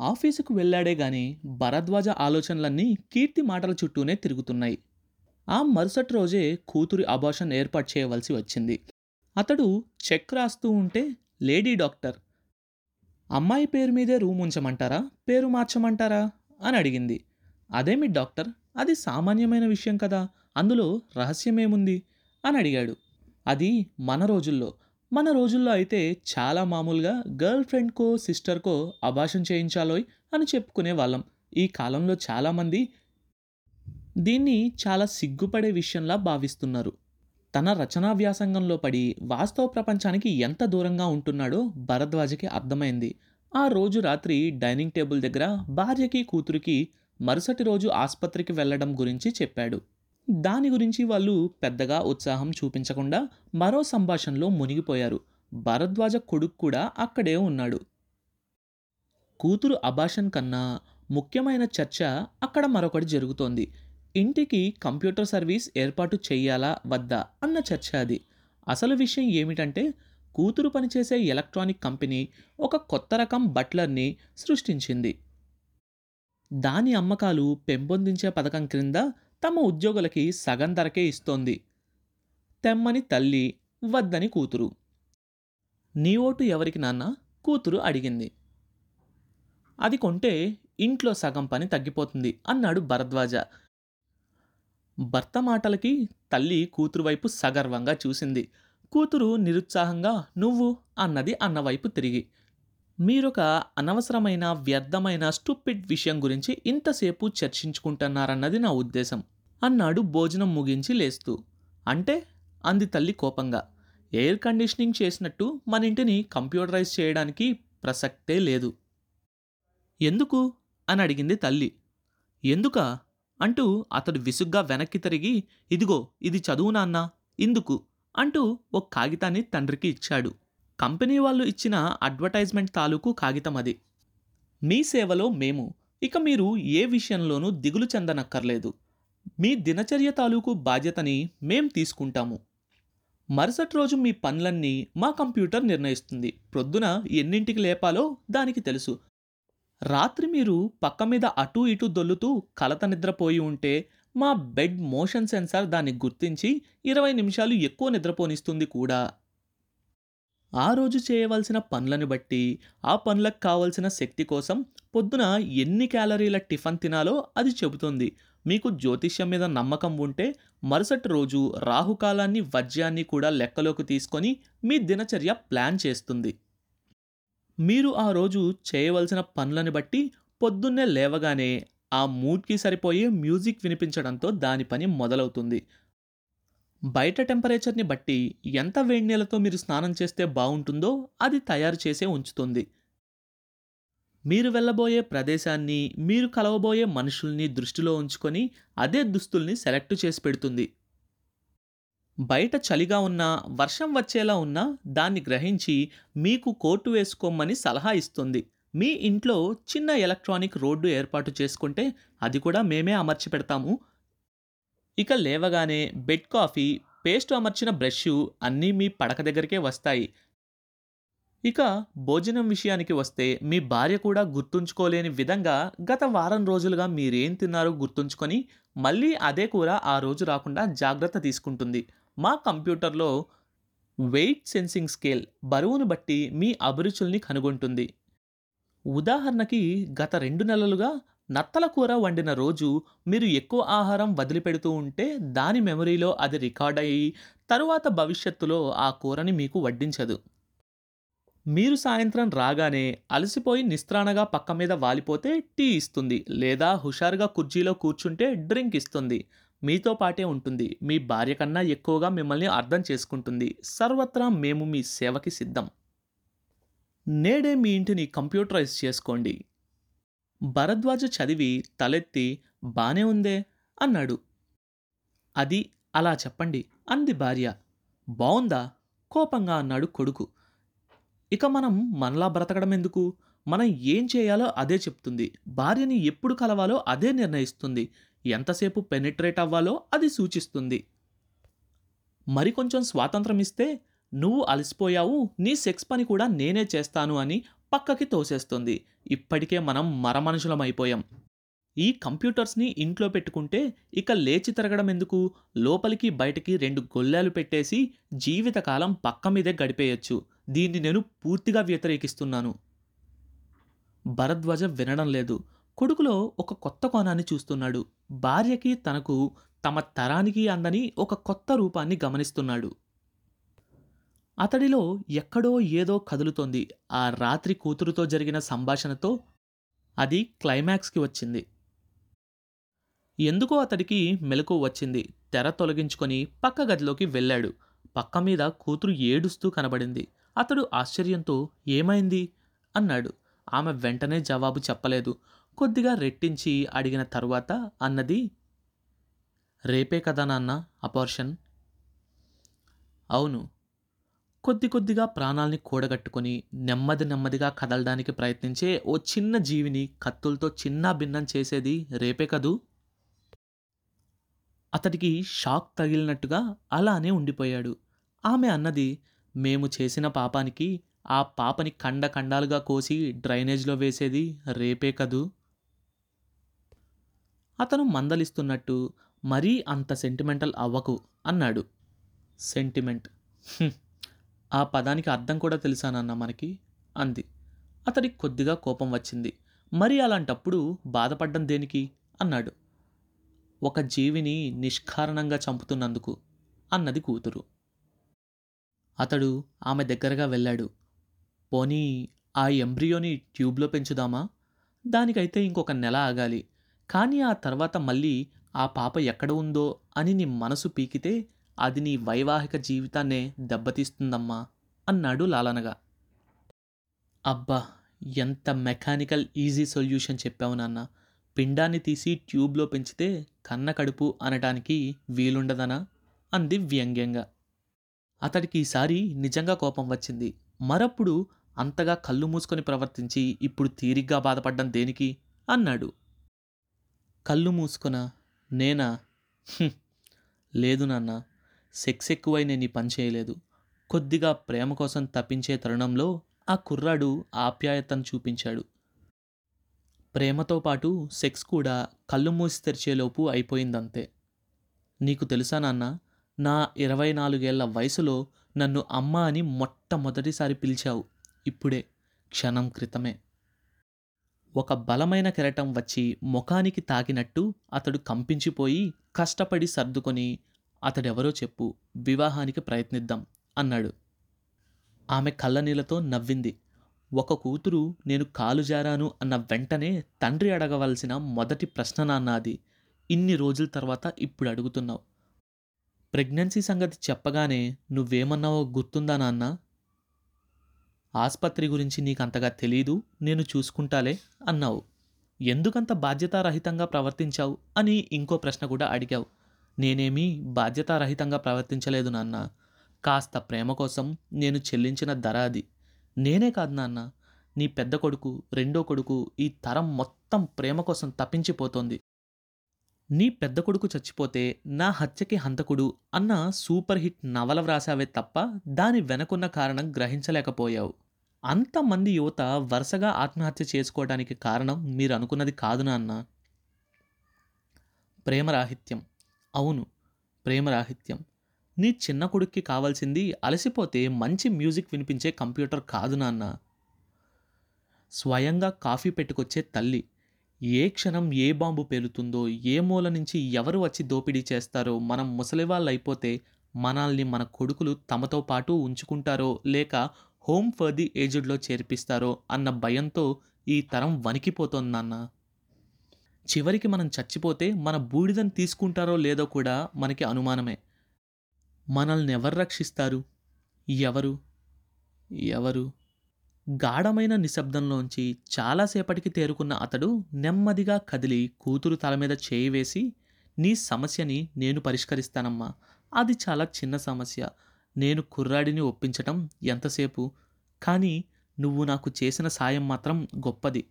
ఆఫీసుకు వెళ్ళాడే గాని భరద్వాజ ఆలోచనలన్నీ కీర్తి మాటల చుట్టూనే తిరుగుతున్నాయి. ఆ మరుసటి రోజే కూతురి అబార్షన్ ఏర్పాటు చేయవలసి వచ్చింది. అతడు చెక్ రాస్తూ ఉంటే లేడీ డాక్టర్ అమ్మాయి పేరు మీదే రూమ్ ఉంచమంటారా? పేరు మార్చమంటారా? అని అడిగింది. అదేమి డాక్టర్ అది సామాన్యమైన విషయం కదా అందులో రహస్యమేముంది? అని అడిగాడు. అది మన రోజుల్లో మన రోజుల్లో అయితే చాలా మామూలుగా గర్ల్ ఫ్రెండ్కో సిస్టర్కో అభాషణ చేయించాలోయ్ అని చెప్పుకునే వాళ్ళం. ఈ కాలంలో చాలామంది దీన్ని చాలా సిగ్గుపడే విషయంలా భావిస్తున్నారు. తన రచనా వ్యాసంగంలో పడి వాస్తవ ప్రపంచానికి ఎంత దూరంగా ఉంటున్నాడో భరద్వాజకి అర్థమైంది. ఆ రోజు రాత్రి డైనింగ్ టేబుల్ దగ్గర భార్యకి కూతురికి మరుసటి రోజు ఆసుపత్రికి వెళ్ళడం గురించి చెప్పాడు. దాని గురించి వాళ్ళు పెద్దగా ఉత్సాహం చూపించకుండా మరో సంభాషణలో మునిగిపోయారు. భరద్వాజ కొడుకు కూడా అక్కడే ఉన్నాడు. కూతురు అభాషన్ కన్నా ముఖ్యమైన చర్చ అక్కడ మరొకటి జరుగుతోంది. ఇంటికి కంప్యూటర్ సర్వీస్ ఏర్పాటు చేయాలా వద్దా అన్న చర్చ అది. అసలు విషయం ఏమిటంటే కూతురు పనిచేసే ఎలక్ట్రానిక్ కంపెనీ ఒక కొత్త రకం బట్లర్ని సృష్టించింది. దాని అమ్మకాలు పెంపొందించే పథకం క్రింద తమ ఉద్యోగులకి సగం ధరకే ఇస్తోంది. తెమ్మని తల్లి వద్దని కూతురు. నీ ఓటు ఎవరికి నాన్న? కూతురు అడిగింది. అది కొంటే ఇంట్లో సగం పని తగ్గిపోతుంది అన్నాడు భరద్వాజ. భర్త మాటలకి తల్లి కూతురు వైపు సగర్వంగా చూసింది. కూతురు నిరుత్సాహంగా నువ్వు అన్నది అన్నవైపు తిరిగి. మీరొక అనవసరమైన వ్యర్థమైన స్టూపిడ్ విషయం గురించి ఇంతసేపు చర్చించుకుంటున్నారన్నది నా ఉద్దేశం. అన్నాడు భోజనం ముగించి లేస్తూ. అంటే? అంది తల్లి కోపంగా. ఎయిర్ కండిషనింగ్ చేసినట్టు మన ఇంటిని కంప్యూటరైజ్ చేయడానికి ప్రసక్తే లేదు. ఎందుకు? అని అడిగింది తల్లి. ఎందుకా? అంటూ అతడు విసుగ్గా వెనక్కి తిరిగి ఇదిగో ఇది చదువు నాన్న ఇందుకు అంటూ ఒక కాగితాన్ని తండ్రికి ఇచ్చాడు. కంపెనీ వాళ్ళు ఇచ్చిన అడ్వర్టైజ్మెంట్ తాలూకు కాగితం అది. మీ సేవలో మేము. ఇక మీరు ఏ విషయంలోనూ దిగులు చెందనక్కర్లేదు. మీ దినచర్య తాలూకు బాధ్యతని మేం తీసుకుంటాము. మరుసటి రోజు మీ పనులన్నీ మా కంప్యూటర్ నిర్ణయిస్తుంది. ప్రొద్దున ఎన్నింటికి లేపాలో దానికి తెలుసు. రాత్రి మీరు పక్క మీద అటూ ఇటూ దొల్లుతూ కలత నిద్రపోయి ఉంటే మా బెడ్ మోషన్ సెన్సార్ దాన్ని గుర్తించి ఇరవై నిమిషాలు ఎక్కువ నిద్రపోనిస్తుంది కూడా. ఆ రోజు చేయవలసిన పనులను బట్టి ఆ పనులకు కావలసిన శక్తి కోసం పొద్దున ఎన్ని క్యాలరీల టిఫిన్ తినాలో అది చెబుతుంది. మీకు జ్యోతిష్యం మీద నమ్మకం ఉంటే మరుసటి రోజు రాహుకాలాన్ని వజ్యాన్ని కూడా లెక్కలోకి తీసుకొని మీ దినచర్య ప్లాన్ చేస్తుంది. మీరు ఆ రోజు చేయవలసిన పనులను బట్టి పొద్దున్నే లేవగానే ఆ మూడ్కి సరిపోయే మ్యూజిక్ వినిపించడంతో దాని పని మొదలవుతుంది. బయట టెంపరేచర్ని బట్టి ఎంత వేడి నీళ్ళతో మీరు స్నానం చేస్తే బాగుంటుందో అది తయారు చేసే ఉంచుతుంది. మీరు వెళ్ళబోయే ప్రదేశాన్ని మీరు కలవబోయే మనుషుల్ని దృష్టిలో ఉంచుకొని అదే దుస్తుల్ని సెలెక్ట్ చేసి పెడుతుంది. బయట చలిగా ఉన్నా వర్షం వచ్చేలా ఉన్నా దాన్ని గ్రహించి మీకు కోటు వేసుకోమని సలహా ఇస్తుంది. మీ ఇంట్లో చిన్న ఎలక్ట్రానిక్ రోడ్డు ఏర్పాటు చేసుకుంటే అది కూడా మేమే అమర్చి పెడతాము. ఇక లేవగానే బెడ్ కాఫీ పేస్ట్ అమర్చిన బ్రష్ అన్నీ మీ పడక దగ్గరికే వస్తాయి. ఇక భోజనం విషయానికి వస్తే మీ భార్య కూడా గుర్తుంచుకోలేని విధంగా గత వారం రోజులుగా మీరేం తిన్నారో గుర్తుంచుకొని మళ్ళీ అదే కూర ఆ రోజు రాకుండా జాగ్రత్త తీసుకుంటుంది. మా కంప్యూటర్లో వెయిట్ సెన్సింగ్ స్కేల్ బరువును బట్టి మీ అభిరుచుల్ని కనుగొంటుంది. ఉదాహరణకి గత రెండు నెలలుగా నత్తల కూర వండిన రోజు మీరు ఎక్కువ ఆహారం వదిలిపెడుతూ ఉంటే దాని మెమరీలో అది రికార్డ్ అయ్యి తరువాత భవిష్యత్తులో ఆ కూరని మీకు వడ్డించదు. మీరు సాయంత్రం రాగానే అలసిపోయి నిస్త్రాణగా పక్క మీద వాలిపోతే టీ ఇస్తుంది లేదా హుషారుగా కుర్చీలో కూర్చుంటే డ్రింక్ ఇస్తుంది. మీతో పాటే ఉంటుంది. మీ భార్య కన్నా ఎక్కువగా మిమ్మల్ని అర్థం చేసుకుంటుంది. సర్వత్రా మేము మీ సేవకి సిద్ధం. నేడే మీ ఇంటిని కంప్యూటరైజ్ చేసుకోండి. భరద్వాజ చదివి తలెత్తి బానే ఉందే అన్నాడు. అది అలా చెప్పండి అంది భార్య. బావుందా? కోపంగా అన్నాడు కొడుకు. ఇక మనం మనలా బ్రతకడం ఎందుకు? మనం ఏం చేయాలో అదే చెప్తుంది. భార్యని ఎప్పుడు కలవాలో అదే నిర్ణయిస్తుంది. ఎంతసేపు పెనిట్రేట్ అవ్వాలో అది సూచిస్తుంది. మరి కొంచెం స్వాతంత్రం ఇస్తే నువ్వు అలసిపోయావు నీ సెక్స్ పని కూడా నేనే చేస్తాను అని పక్కకి తోసేస్తుంది. ఇప్పటికే మనం మరమనుషులమైపోయాం. ఈ కంప్యూటర్స్ని ఇంట్లో పెట్టుకుంటే ఇక లేచి తిరగడం ఎందుకు? లోపలికి బయటికి రెండు గొల్లాలు పెట్టేసి జీవితకాలం పక్క మీదే గడిపేయచ్చు. దీన్ని నేను పూర్తిగా వ్యతిరేకిస్తున్నాను. భరద్వాజ వినడం లేదు. కొడుకులో ఒక కొత్త కోణాన్ని చూస్తున్నాడు. భార్యకి తనకు తమ తరానికి అందని ఒక కొత్త రూపాన్ని గమనిస్తున్నాడు. అతడిలో ఎక్కడో ఏదో కదులుతోంది. ఆ రాత్రి కూతురుతో జరిగిన సంభాషణతో అది క్లైమాక్స్కి వచ్చింది. ఎందుకో అతడికి మెలకు వచ్చింది. తెర తొలగించుకొని పక్క గదిలోకి వెళ్ళాడు. పక్క మీద కూతురు ఏడుస్తూ కనబడింది. అతడు ఆశ్చర్యంతో ఏమైంది? అన్నాడు. ఆమె వెంటనే జవాబు చెప్పలేదు. కొద్దిగా రెట్టించి అడిగిన తరువాత అన్నది రేపే కదా నాన్న అపార్షన్ అవును. కొద్ది కొద్దిగా ప్రాణాల్ని కూడగట్టుకొని నెమ్మది నెమ్మదిగా కదలడానికి ప్రయత్నించే ఓ చిన్న జీవిని కత్తులతో చిన్న భిన్నం చేసేది రేపే కదూ? అతడికి షాక్ తగిలినట్టుగా అలానే ఉండిపోయాడు. ఆమె అన్నది మేము చేసిన పాపానికి ఆ పాపని కండ కండాలుగా కోసి డ్రైనేజ్లో వేసేది రేపే కదూ? అతను మందలిస్తున్నట్టు మరీ అంత సెంటిమెంటల్ అవ్వకు అన్నాడు. సెంటిమెంట్. ఆ పదానికి అర్థం కూడా తెలుసానన్న మనకి? అంది. అతడికి కొద్దిగా కోపం వచ్చింది. మరి అలాంటప్పుడు బాధపడ్డం దేనికి? అన్నాడు. ఒక జీవిని నిష్కారణంగా చంపుతున్నందుకు అన్నది కూతురు. అతడు ఆమె దగ్గరగా వెళ్ళాడు. పోనీ ఆ ఎంబ్రియోని ట్యూబ్లో పెంచుదామా? దానికైతే ఇంకొక నెల ఆగాలి. కానీ ఆ తర్వాత మళ్ళీ ఆ పాప ఎక్కడ ఉందో అని నీ మనసు పీకితే అది నీ వైవాహిక జీవితాన్నే దెబ్బతీస్తుందమ్మా అన్నాడు లాలనగా. అబ్బా ఎంత మెకానికల్ ఈజీ సొల్యూషన్ చెప్పావు నాన్న. పిండాన్ని తీసి ట్యూబ్లో పెంచితే కన్న కడుపు అనటానికి వీలుండదనా? అంది వ్యంగ్యంగా. అతడికి ఈసారి నిజంగా కోపం వచ్చింది. మరప్పుడు అంతగా కళ్ళు మూసుకొని ప్రవర్తించి ఇప్పుడు తీరిగ్గా బాధపడ్డం దేనికి? అన్నాడు. కళ్ళు మూసుకొనా? నేనా? లేదు నాన్న. సెక్స్ ఎక్కువై నేను ఈ పని చేయలేదు. కొద్దిగా ప్రేమ కోసం తప్పించే తరుణంలో ఆ కుర్రాడు ఆప్యాయతను చూపించాడు. ప్రేమతో పాటు సెక్స్ కూడా కళ్ళు మూసి తెరిచేలోపు అయిపోయిందంతే. నీకు తెలుసా నాన్న నా ఇరవై నాలుగేళ్ళ వయసులో నన్ను అమ్మ అని మొట్టమొదటిసారి పిలిచావు. ఇప్పుడే క్షణం క్రితమే. ఒక బలమైన కెరటం వచ్చి ముఖానికి తాకినట్టు అతడు కంపించిపోయి కష్టపడి సర్దుకొని అతడెవరో చెప్పు వివాహానికి ప్రయత్నిద్దాం అన్నాడు. ఆమె కళ్ళనీళ్ళతో నవ్వింది. ఒక కూతురు నేను కాలు జారాను అన్న వెంటనే తండ్రి అడగవలసిన మొదటి ప్రశ్న నాన్నది. ఇన్ని రోజుల తర్వాత ఇప్పుడు అడుగుతున్నావు. ప్రెగ్నెన్సీ సంగతి చెప్పగానే నువ్వేమన్నావో గుర్తుందా నాన్న? ఆసుపత్రి గురించి నీకంతగా తెలీదు నేను చూసుకుంటాలే అన్నావు. ఎందుకంత బాధ్యతారహితంగా ప్రవర్తించావు అని ఇంకో ప్రశ్న కూడా అడిగావు. నేనేమీ బాధ్యతారహితంగా ప్రవర్తించలేదు నాన్న. కాస్త ప్రేమ కోసం నేను చెల్లించిన ధర అది. నేనే కాదు నాన్న. నీ పెద్ద కొడుకు రెండో కొడుకు ఈ తరం మొత్తం ప్రేమ కోసం తప్పించిపోతోంది. నీ పెద్ద కొడుకు చచ్చిపోతే నా హత్యకి హంతకుడు అన్న సూపర్ హిట్ నవల వ్రాసావే తప్ప దాని వెనకున్న కారణం గ్రహించలేకపోయావు. అంతమంది యువత వరుసగా ఆత్మహత్య చేసుకోవడానికి కారణం మీరు అనుకున్నది కాదు నాన్న. ప్రేమరాహిత్యం. అవును ప్రేమరాహిత్యం. నీ చిన్న కొడుక్కి కావాల్సింది అలసిపోతే మంచి మ్యూజిక్ వినిపించే కంప్యూటర్ కాదు నాన్న. స్వయంగా కాఫీ పెట్టుకొచ్చే తల్లి. ఏ క్షణం ఏ బాంబు పేలుతుందో ఏ మూల నుంచి ఎవరు వచ్చి దోపిడీ చేస్తారో మనం ముసలివాళ్ళు అయిపోతే మనల్ని మన కొడుకులు తమతో పాటు ఉంచుకుంటారో లేక హోమ్ ఫర్ ది ఏజ్డ్లో చేర్పిస్తారో అన్న భయంతో ఈ తరం వణికిపోతోంది నాన్న. చివరికి మనం చచ్చిపోతే మన బూడిదని తీసుకుంటారో లేదో కూడా మనకి అనుమానమే. మనల్ని ఎవరు రక్షిస్తారు? ఎవరు? ఎవరు? గాఢమైన నిశ్శబ్దంలోంచి చాలాసేపటికి తేరుకున్న అతడు నెమ్మదిగా కదిలి కూతురు తల మీద చేయి వేసి నీ సమస్యని నేను పరిష్కరిస్తానమ్మా. అది చాలా చిన్న సమస్య. నేను కుర్రాడిని ఒప్పించటం ఎంతసేపు? కానీ నువ్వు నాకు చేసిన సాయం మాత్రం గొప్పది.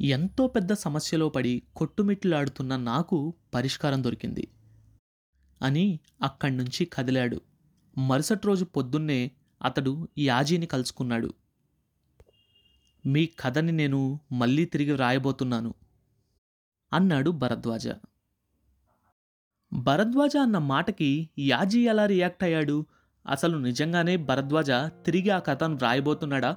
ఎంతో పెద్ద సమస్యలో పడి కొట్టుమిట్లాడుతున్న నాకు పరిష్కారం దొరికింది. అని అక్కడి నుంచి కదిలాడు. మరుసటి రోజు పొద్దున్నే అతడు యాజీని కలుసుకున్నాడు. మీ కథని నేను మళ్ళీ తిరిగి వ్రాయబోతున్నాను అన్నాడు భరద్వాజ. భరద్వాజ అన్న మాటకి యాజీ ఎలా రియాక్ట్ అయ్యాడు? అసలు నిజంగానే భరద్వాజ తిరిగి ఆ కథను వ్రాయబోతున్నాడా?